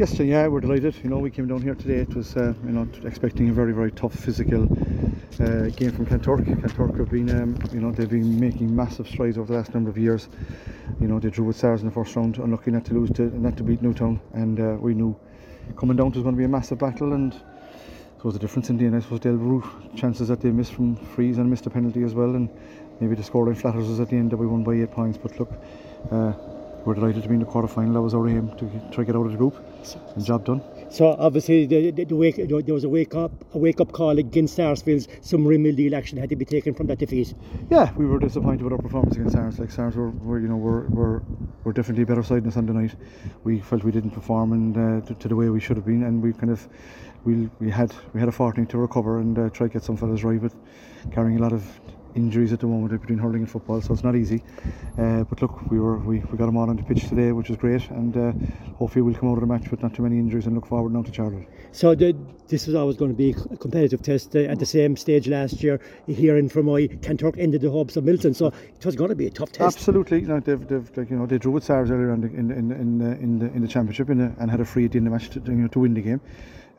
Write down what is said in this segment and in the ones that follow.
Yes, yeah, we're delighted. You know, we came down here today. It was, uh, you know, expecting a very, very tough physical uh, game from Kanturk. Kanturk have been, um, you know, they've been making massive strides over the last number of years. You know, they drew with SARS in the first round, unlucky not to lose to, not to beat Newtown, and uh, we knew coming down there was going to be a massive battle. And so was the difference in the end, I suppose they'll chances that they missed from frees and missed a penalty as well, and maybe the scoreline flatters us at the end that we won by eight points. But look. We're delighted to be in the quarter final. That was our aim to try to get out of the group, and job done. So obviously, the, the, the wake, there was a wake up, a wake up call against Sarsfields. Some remedial action had to be taken from that defeat. Yeah, we were disappointed with our performance against Sars. Like Sars were, were you know, were, were, were definitely a better side on the night. We felt we didn't perform and uh, to, to, the way we should have been, and we kind of we we had we had a fortnight to recover and uh, try to get some fellas right, but carrying a lot of injuries at the moment between hurling and football, so it's not easy. Uh, but look, we were we, we got them all on the pitch today, which was great, and uh, hopefully we'll come out of the match with not too many injuries and look forward now to Charleville. So the, this was always going to be a competitive test uh, at the same stage last year here in Fermoy. Kanturk ended the hopes of Midleton, so it was going to be a tough test. Absolutely, you know, they've, they've like, you know they drew with SARS earlier in the, in, in, in, the, in, the, in the championship in and had a free at the end of the match to, you know, to win the game.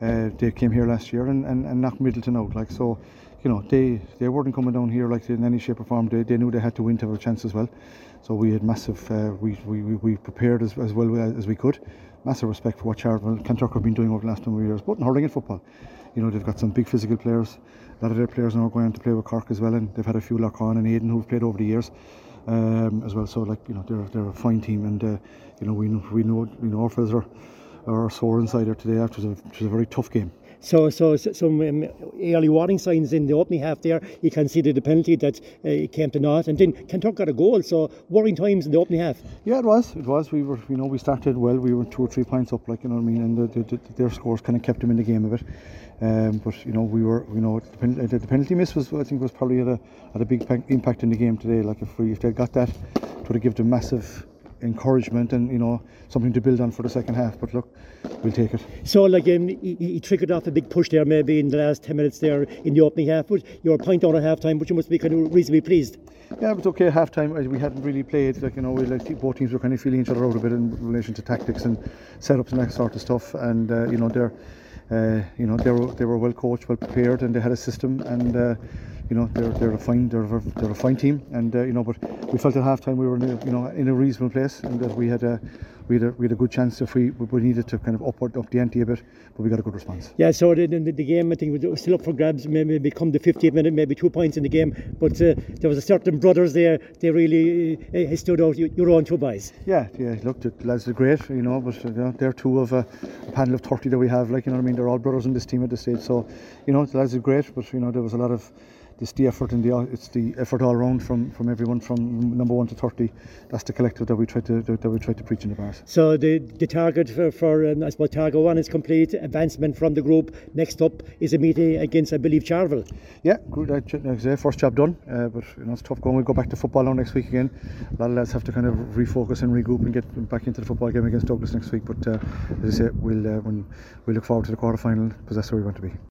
Uh, they came here last year and, and, and knocked Midleton out. Like so, you know, they they weren't coming down here like in any shape or form. They, they knew they had to win to have a chance as well. So we had massive. Uh, we, we we prepared as, as well as we could. Massive respect for what Charlton Kanturk have been doing over the last number of years, both in hurling and football. You know, they've got some big physical players. A lot of their players now are going on to play with Cork as well, and they've had a few Lough and Aidan who've played over the years. Um, as well, so like you know, they're they're a fine team, and uh, you know we know we know you know our fellas are, are sore inside there today after it was a, it was a very tough game. So, so, some um, early warning signs in the opening half there. You can see the penalty that uh, came to naught, and then Kanturk got a goal. So, worrying times in the opening half. Yeah, it was. It was. We were, you know, we started well. We were two or three points up, like you know what I mean, and the, the, the, their scores kind of kept them in the game a bit. Um, but you know, we were, you know, the penalty, the penalty miss was, I think, was probably at a, at a big impact in the game today. Like if we, if they got that, it would have given them massive encouragement and you know something to build on for the second half. But look, we'll take it. So like um, he, he triggered off a big push there, maybe in the last ten minutes there in the opening half. But you were point out at half time, but you must be kind of reasonably pleased. Yeah, but okay. Half time we hadn't really played. Like you know, we, like both teams were kind of feeling each other out a bit in relation to tactics and setups and that sort of stuff. And uh, you know they're. Uh, you know they were they were well coached, well prepared, and they had a system. And uh, you know they're they're a fine they're a, they're a fine team, and uh, you know but we felt at half time we were in a, you know in a reasonable place, and that we had a we had a, we had a good chance if we we needed to kind of upward up the ante a bit, but we got a good response. Yeah, so the, the, the game I think was still up for grabs. Maybe become the 50th minute, maybe two points in the game, but uh, there was a certain brothers there. They really uh, stood out. You, your own two boys. Yeah, yeah. Look, the lads are great, you know, but you know, they're two of a, a, panel of 30 that we have. Like you know what I mean, they're all brothers in this team at this stage. So, you know, the lads are great, but you know there was a lot of it's the effort and the it's the effort all around from from everyone from number one to 30 that's the collective that we try to that we try to preach in the Barrs. So the the target for, for um, I suppose target one is complete. Advancement from the group. Next up is a meeting against I believe Charleville yeah good. First job done uh, but you know it's tough going. We go back to football now next week again. A lot of lads have to kind of refocus and regroup and get back into the football game against Douglas next week but uh, as I say we'll uh, when we look forward to the quarter final because that's where we want to be